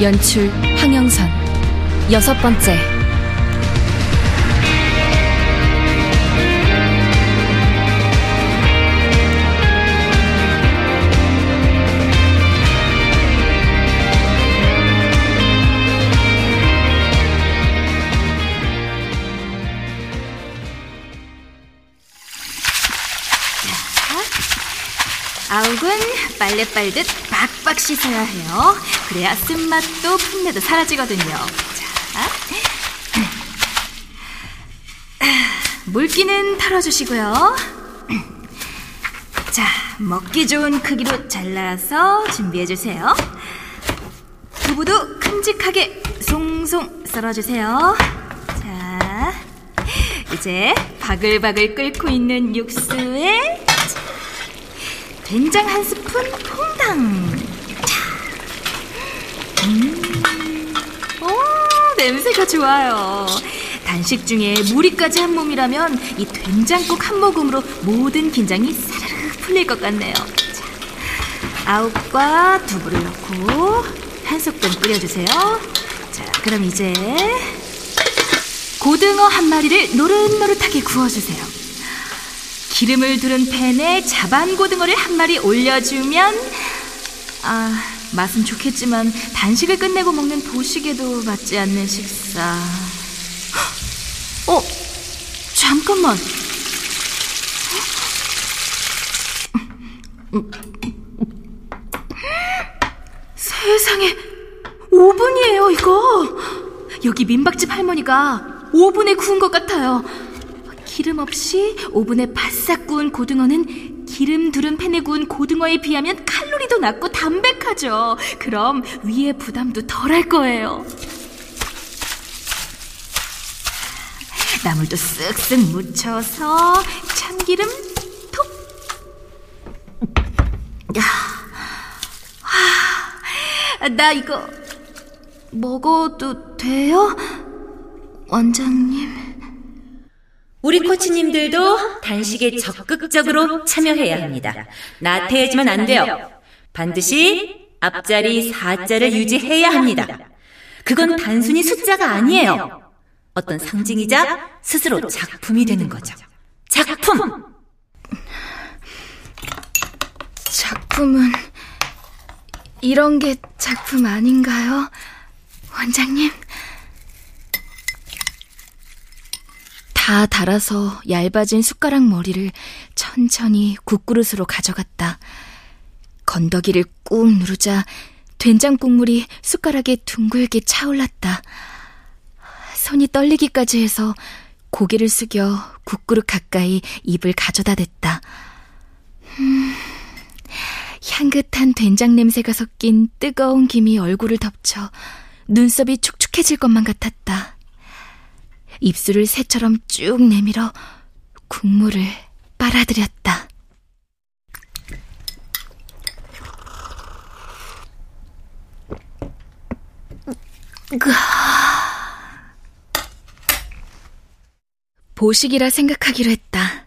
연출 황영선. 여섯 번째. 아욱은 빨래 빨듯 박박 씻어야 해요. 그래야 쓴맛도 풋내도 사라지거든요. 자, 물기는 털어주시고요. 자, 먹기 좋은 크기로 잘라서 준비해주세요. 두부도 큼직하게 송송 썰어주세요. 자, 이제 바글바글 끓고 있는 육수에 된장 한 스푼 퐁당. 자. 음. 오, 냄새가 좋아요. 단식 중에 무리까지 한 몸이라면 이 된장국 한 모금으로 모든 긴장이 사르르 풀릴 것 같네요. 자, 아욱과 두부를 넣고 한 소끔 끓여주세요. 자, 그럼 이제 고등어 한 마리를 노릇노릇하게 구워주세요. 기름을 두른 팬에 자반 고등어를 한 마리 올려주면 아 맛은 좋겠지만 단식을 끝내고 먹는 보식에도 맞지 않는 식사. 어 잠깐만. 세상에 5분이에요 이거. 여기 민박집 할머니가 5분에 구운 것 같아요. 기름 없이 오븐에 바싹 구운 고등어는 기름 두른 팬에 구운 고등어에 비하면 칼로리도 낮고 담백하죠. 그럼 위에 부담도 덜할 거예요. 나물도 쓱쓱 묻혀서 참기름 톡. 야, 아, 나 이거 먹어도 돼요? 원장님. 우리 코치님들도 단식에 적극적으로 참여해야 합니다. 나태해지면 안 돼요. 반드시 앞자리 4자를 유지해야 합니다. 그건 단순히 숫자가 아니에요. 어떤 상징이자 스스로 작품이 되는 거죠. 작품! 작품은 이런 게 작품 아닌가요? 원장님? 다 달아서 얇아진 숟가락 머리를 천천히 국그릇으로 가져갔다. 건더기를 꾹 누르자 된장 국물이 숟가락에 둥글게 차올랐다. 손이 떨리기까지 해서 고개를 숙여 국그릇 가까이 입을 가져다 댔다. 음, 향긋한 된장 냄새가 섞인 뜨거운 김이 얼굴을 덮쳐 눈썹이 축축해질 것만 같았다. 입술을 새처럼 쭉 내밀어 국물을 빨아들였다. 보식이라 생각하기로 했다.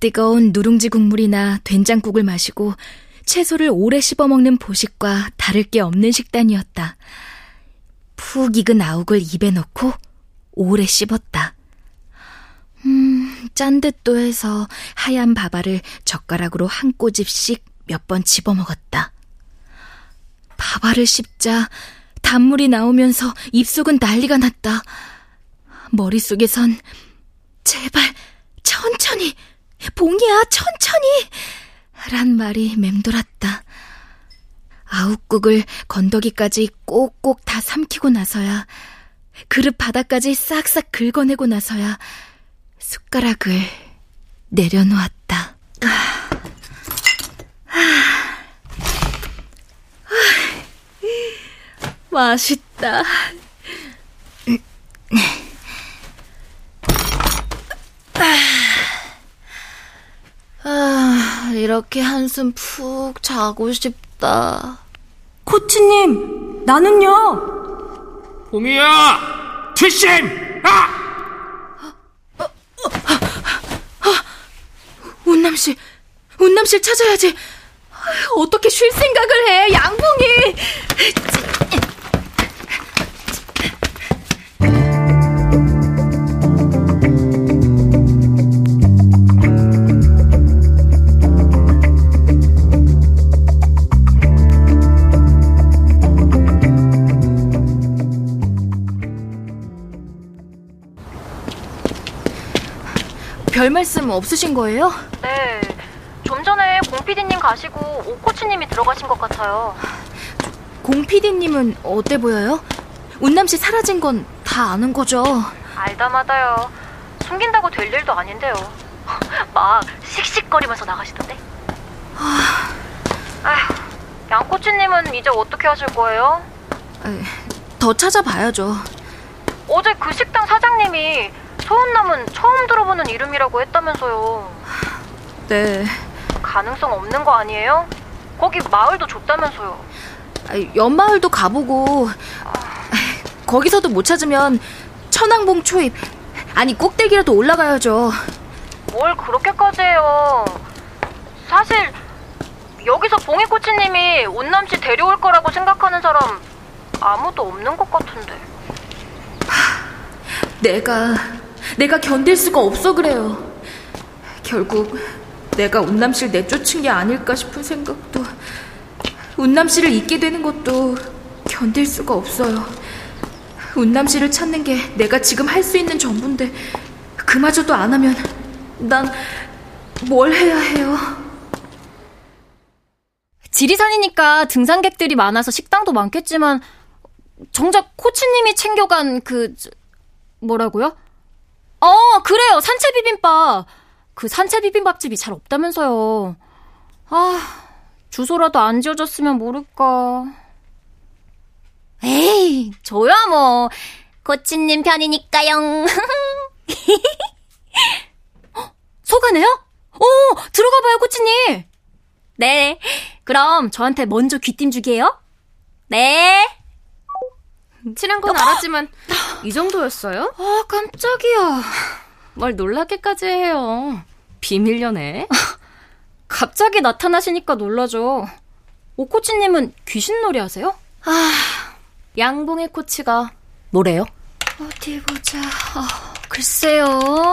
뜨거운 누룽지 국물이나 된장국을 마시고 채소를 오래 씹어먹는 보식과 다를 게 없는 식단이었다. 푹 익은 아욱을 입에 넣고 오래 씹었다. 음, 짠 듯도 해서 하얀 밥알을 젓가락으로 한 꼬집씩 몇 번 집어먹었다. 밥알을 씹자 단물이 나오면서 입속은 난리가 났다. 머릿속에선 제발 천천히 봉이야 천천히 란 말이 맴돌았다. 아욱국을 건더기까지 꼭꼭 다 삼키고 나서야 그릇 바닥까지 싹싹 긁어내고 나서야 숟가락을 내려놓았다. 맛있다. 아, 이렇게 한숨 푹 자고 싶다. 코치님, 나는요. 봄이야! 뒷심! 아! 운남씨, 운남씨 찾아야지. 어떻게 쉴 생각을 해, 양봉이! 말씀 없으신 거예요? 네. 좀 전에 공PD님 가시고 오 코치님이 들어가신 것 같아요. 공PD님은 어때 보여요? 운남 씨 사라진 건 다 아는 거죠? 알다 마다요. 숨긴다고 될 일도 아닌데요. 막 씩씩거리면서 나가시던데. 아휴, 양 코치님은 이제 어떻게 하실 거예요? 더 찾아봐야죠. 어제 그 식당 사장님이 소은남은 처음 들어보는 이름이라고 했다면서요. 네. 가능성 없는 거 아니에요? 거기 마을도 좁다면서요. 아, 연마을도 가보고 거기서도 못 찾으면 천왕봉 초입 아니 꼭대기라도 올라가야죠. 뭘 그렇게까지 해요. 사실 여기서 봉이 코치님이 온남씨 데려올 거라고 생각하는 사람 아무도 없는 것 같은데. 내가 내가 견딜 수가 없어 그래요. 결국 내가 운남씨를 내쫓은 게 아닐까 싶은 생각도 운남씨를 잊게 되는 것도 견딜 수가 없어요. 운남씨를 찾는 게 내가 지금 할 수 있는 전부인데 그마저도 안 하면 난 뭘 해야 해요? 지리산이니까 등산객들이 많아서 식당도 많겠지만 정작 코치님이 챙겨간 그 저, 뭐라고요? 어 그래요. 산채 비빔밥. 그 산채 비빔밥집이 잘 없다면서요. 아 주소라도 안 지어졌으면 모를까. 에이 저야 뭐. 코치님 편이니까요. 소가네요? 오 들어가 봐요 코치님. 네. 그럼 저한테 먼저 귀띔 주기예요. 네 친한 건 알았지만 이 정도였어요? 아, 깜짝이야. 뭘 놀랍게까지 해요. 비밀 연애? 갑자기 나타나시니까 놀라죠. 오코치님은 귀신놀이 하세요? 아, 양봉의 코치가 뭐래요? 어디 보자. 어, 글쎄요.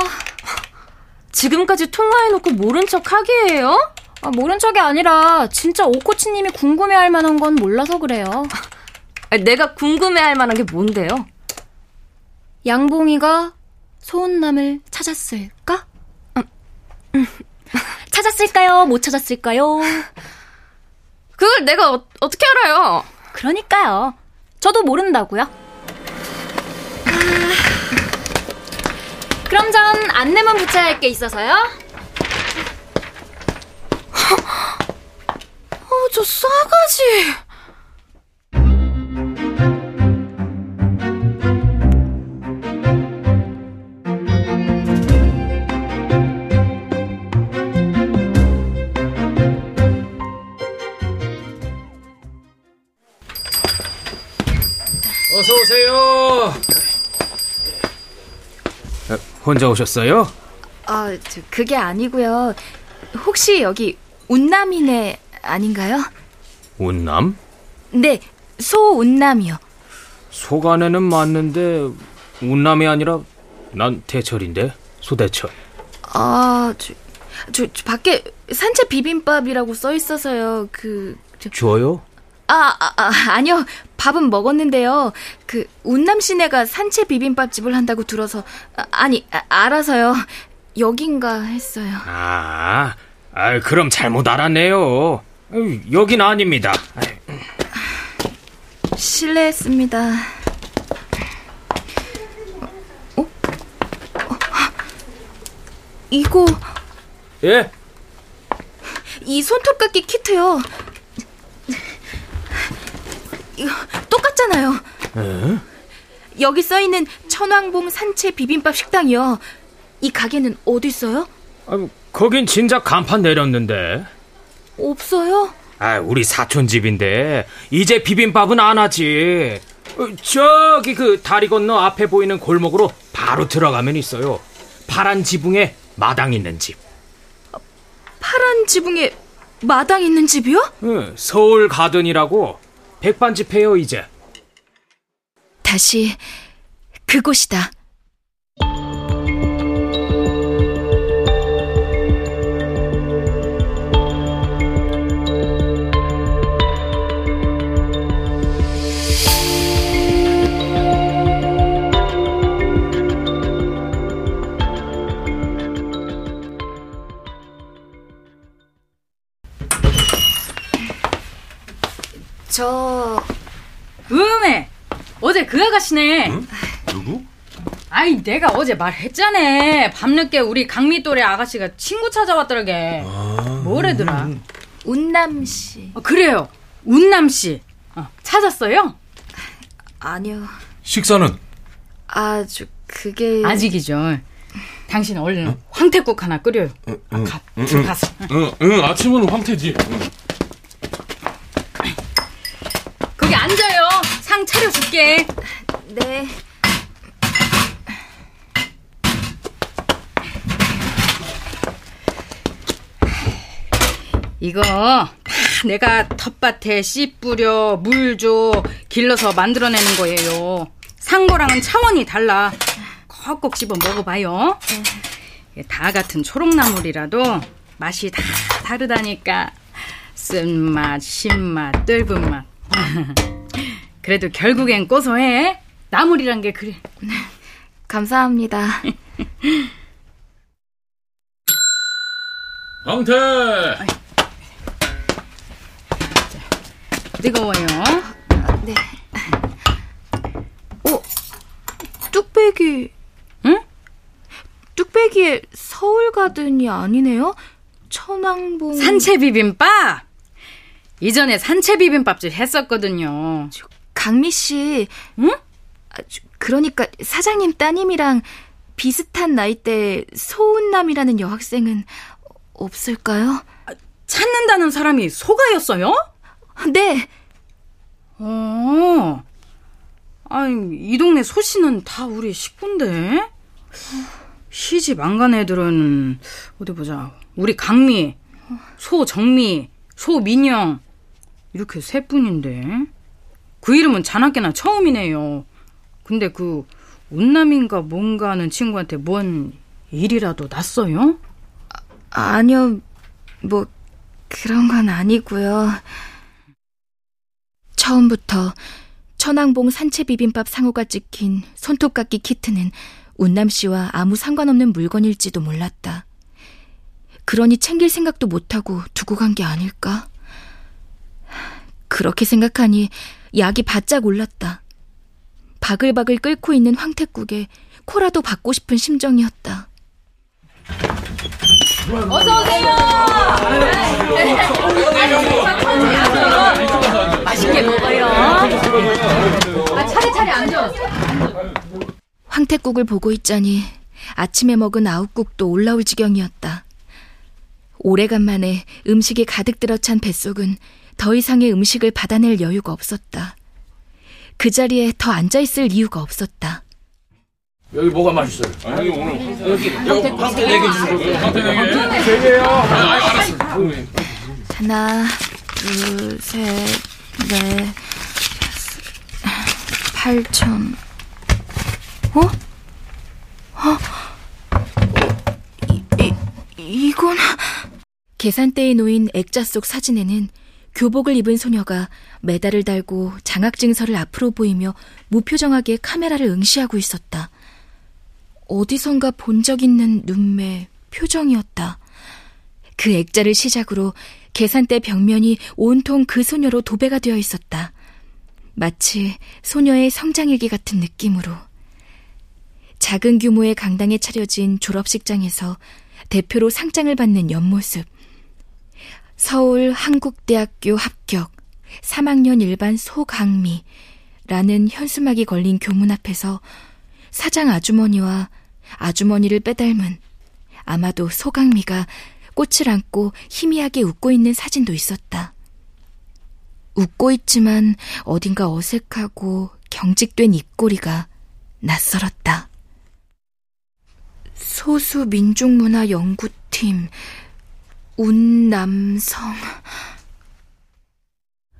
지금까지 통화해놓고 모른 척 하기예요? 아, 모른 척이 아니라 진짜 오코치님이 궁금해할 만한 건 몰라서 그래요. 내가 궁금해할 만한 게 뭔데요? 양봉이가 소은남을 찾았을까? 찾았을까요? 못 찾았을까요? 그걸 내가 어, 어떻게 알아요? 그러니까요. 저도 모른다고요. 아, 그럼 전 안내문 붙여야 할 게 있어서요. 어, 저 싸가지. 혼자 오셨어요? 아, 저, 그게 아니고요. 혹시 여기 운남이네 아닌가요? 운남? 네, 소운남이요. 소간에는 맞는데 운남이 아니라 난 대철인데 소대철. 아, 저, 저, 저 밖에 산채 비빔밥이라고 써 있어서요. 그 저, 줘요? 아, 아, 아, 아니요. 밥은 먹었는데요. 그 운남 씨네가 산채 비빔밥 집을 한다고 들어서 아, 아니, 아, 알아서요. 여긴가 했어요. 아, 아 그럼 잘못 알았네요. 여긴 아닙니다. 실례했습니다. 어? 어? 이거 예? 이 손톱깎이 키트요. 똑같잖아요. 있잖아요. 에? 여기 써 있는 천왕봉 산채 비빔밥 식당이요. 이 가게는 어디 있어요? 아, 거긴 진작 간판 내렸는데. 없어요? 아, 우리 사촌 집인데 이제 비빔밥은 안 하지. 어, 저기 그 다리 건너 앞에 보이는 골목으로 바로 들어가면 있어요. 파란 지붕에 마당 있는 집. 파란 지붕에 마당 있는 집이요? 응, 서울 가든이라고 백반집 해요 이제. 다시 그곳이다. 저 음에 어제 그 아가씨네. 누구? 아이 내가 어제 말했잖아. 밤늦게 우리 강미 또래 아가씨가 친구 찾아왔더라게. 뭐래더라? 운남 씨. 어, 그래요. 운남 씨. 어, 찾았어요? 아니요. 식사는? 아주 그게 아직이죠. 당신 얼른 황태국 하나 끓여요. 아, 가, 가서. 응, 응, 아침은 황태지. 거기 앉아요. 상 차려줄게. 네. 이거 다 내가 텃밭에 씨 뿌려 물 줘 길러서 만들어내는 거예요. 산 거랑은 차원이 달라. kok꼭 집어 먹어봐요. 다 같은 초록나물이라도 맛이 다 다르다니까. 쓴맛, 신맛, 뜰분 맛. 그래도 결국엔 고소해. 나물이란 게 그래. 감사합니다. 황태! 뜨거워요. 네. 어, 뚝배기. 응? 뚝배기에 서울 가든이 아니네요. 천왕봉. 산채 비빔밥. 이전에 산채 비빔밥집 했었거든요. 강미 씨. 응? 아, 저, 그러니까 사장님 따님이랑 비슷한 나이대 소은남이라는 여학생은 없을까요? 찾는다는 사람이 소가였어요? 네. 어. 아니, 이 동네 소씨는 다 우리 식구인데? 시집 안 간 애들은, 어디 보자. 우리 강미, 소정미, 소민영. 이렇게 세 분인데. 그 이름은 자나깨나 처음이네요. 근데 그, 운남인가 뭔가 하는 친구한테 뭔 일이라도 났어요? 아니요. 뭐 그런 건 아니고요. 처음부터 천왕봉 산채 비빔밥 상호가 찍힌 손톱깎이 키트는 운남 씨와 아무 상관없는 물건일지도 몰랐다. 그러니 챙길 생각도 못하고 두고 간 게 아닐까? 그렇게 생각하니 약이 바짝 올랐다. 바글바글 끓고 있는 황태국에 코라도 받고 싶은 심정이었다. 맛있게 먹어요. 아, 차례차례 앉아. 황태국을 보고 있자니 아침에 먹은 아욱국도 올라올 지경이었다. 오래간만에 음식이 가득 들어찬 뱃속은 더 이상의 음식을 받아낼 여유가 없었다. 그 자리에 더 앉아있을 이유가 없었다. 여기 뭐가 맛있어요? 아니, 오늘. 여기, 여기 황태 내기 주세요. 황태 내기. 하나, 둘, 셋, 넷, 팔천. 어? 어? 이, 이, 이건. 계산대에 놓인 액자 속 사진에는 교복을 입은 소녀가 메달을 달고 장학증서를 앞으로 보이며 무표정하게 카메라를 응시하고 있었다. 어디선가 본 적 있는 눈매, 표정이었다. 그 액자를 시작으로 계산대 벽면이 온통 그 소녀로 도배가 되어 있었다. 마치 소녀의 성장일기 같은 느낌으로. 작은 규모의 강당에 차려진 졸업식장에서 대표로 상장을 받는 옆모습. 서울 한국대학교 합격, 3학년 일반 소강미, 라는 현수막이 걸린 교문 앞에서 사장 아주머니와 아주머니를 빼닮은 아마도 소강미가 꽃을 안고 희미하게 웃고 있는 사진도 있었다. 웃고 있지만 어딘가 어색하고 경직된 입꼬리가 낯설었다. 소수민족문화연구팀 운남성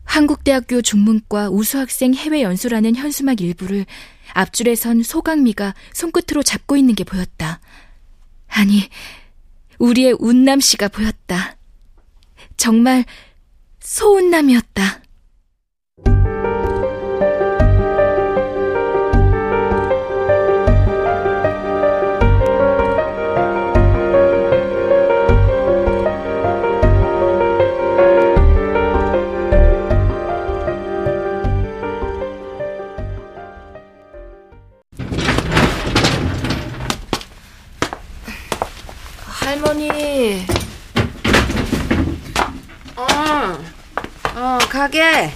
한국대학교 중문과 우수학생 해외 연수라는 현수막 일부를 앞줄에 선 소강미가 손끝으로 잡고 있는 게 보였다. 아니, 우리의 운남 씨가 보였다. 정말 소운남이었다. 할머니. 어, 어, 가게.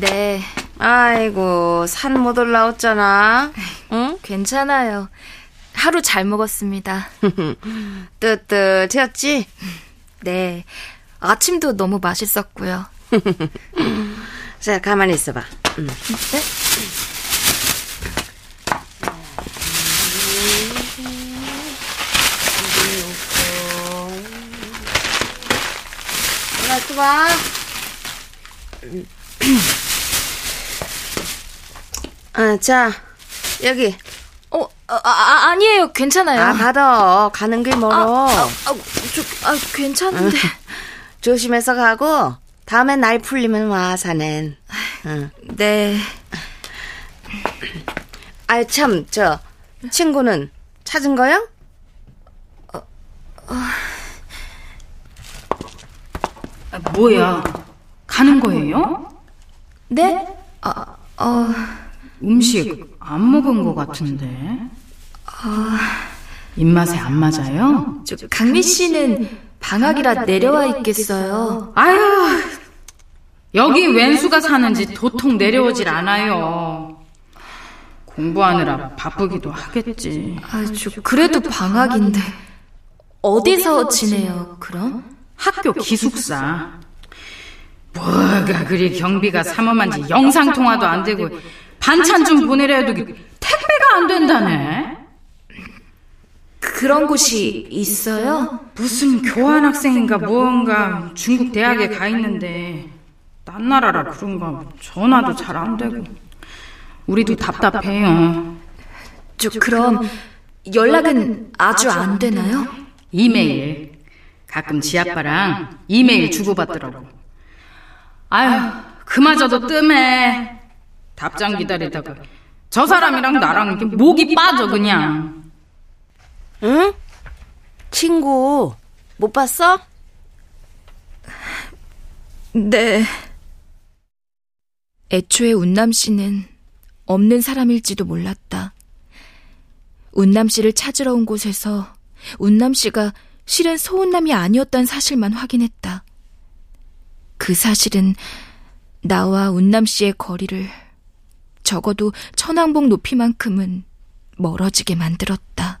네, 아이고, 산 못 올라왔잖아. 응? 괜찮아요. 하루 잘 먹었습니다. 뜨뜻했지? 네, 아침도 너무 맛있었고요. 자, 가만히 있어봐. 응. 네? 있어봐. 아, 자, 여기. 어, 아, 아, 아니에요. 괜찮아요. 아, 받아. 가는 길 멀어. 아, 아, 저, 아, 괜찮은데. 조심해서 가고, 다음에 날 풀리면 와, 사는. 응. 네. 아유, 참, 저, 친구는 찾은 거요? 뭐야? 가는 거예요? 네? 아, 어, 음식 안 먹은 것 같은데. 입맛에 안 맞아요? 저, 강미 씨는 방학이라 내려와 있겠어요. 아유, 여기 웬수가 사는지 도통 내려오질 않아요. 공부하느라 바쁘기도 하겠지. 아, 저, 그래도 방학인데. 어디서 지내요, 그럼? 학교 기숙사. 뭐가 그리 경비가 삼엄한지 영상 통화도 안 되고 반찬 좀 보내려 해도 택배가 안 된다네. 그런 곳이 있어요? 무슨 교환 학생인가 무언가 중국 대학에 가 있는데 딴 나라라 그런가 전화도 잘 안 되고 우리도 답답해요. 저, 그럼 연락은 아주 안 되나요? 이메일 가끔 지 아빠랑 이메일 주고받더라고. 아유 그마저도 뜸해. 답장 기다리다가 저 사람이랑 나랑 이렇게 목이 빠져 그냥. 응? 친구, 못 봤어? 네. 애초에 운남 씨는 없는 사람일지도 몰랐다. 운남 씨를 찾으러 온 곳에서 운남 씨가 실은 소운남이 아니었다는 사실만 확인했다. 그 사실은 나와 운남 씨의 거리를 적어도 천왕봉 높이만큼은 멀어지게 만들었다.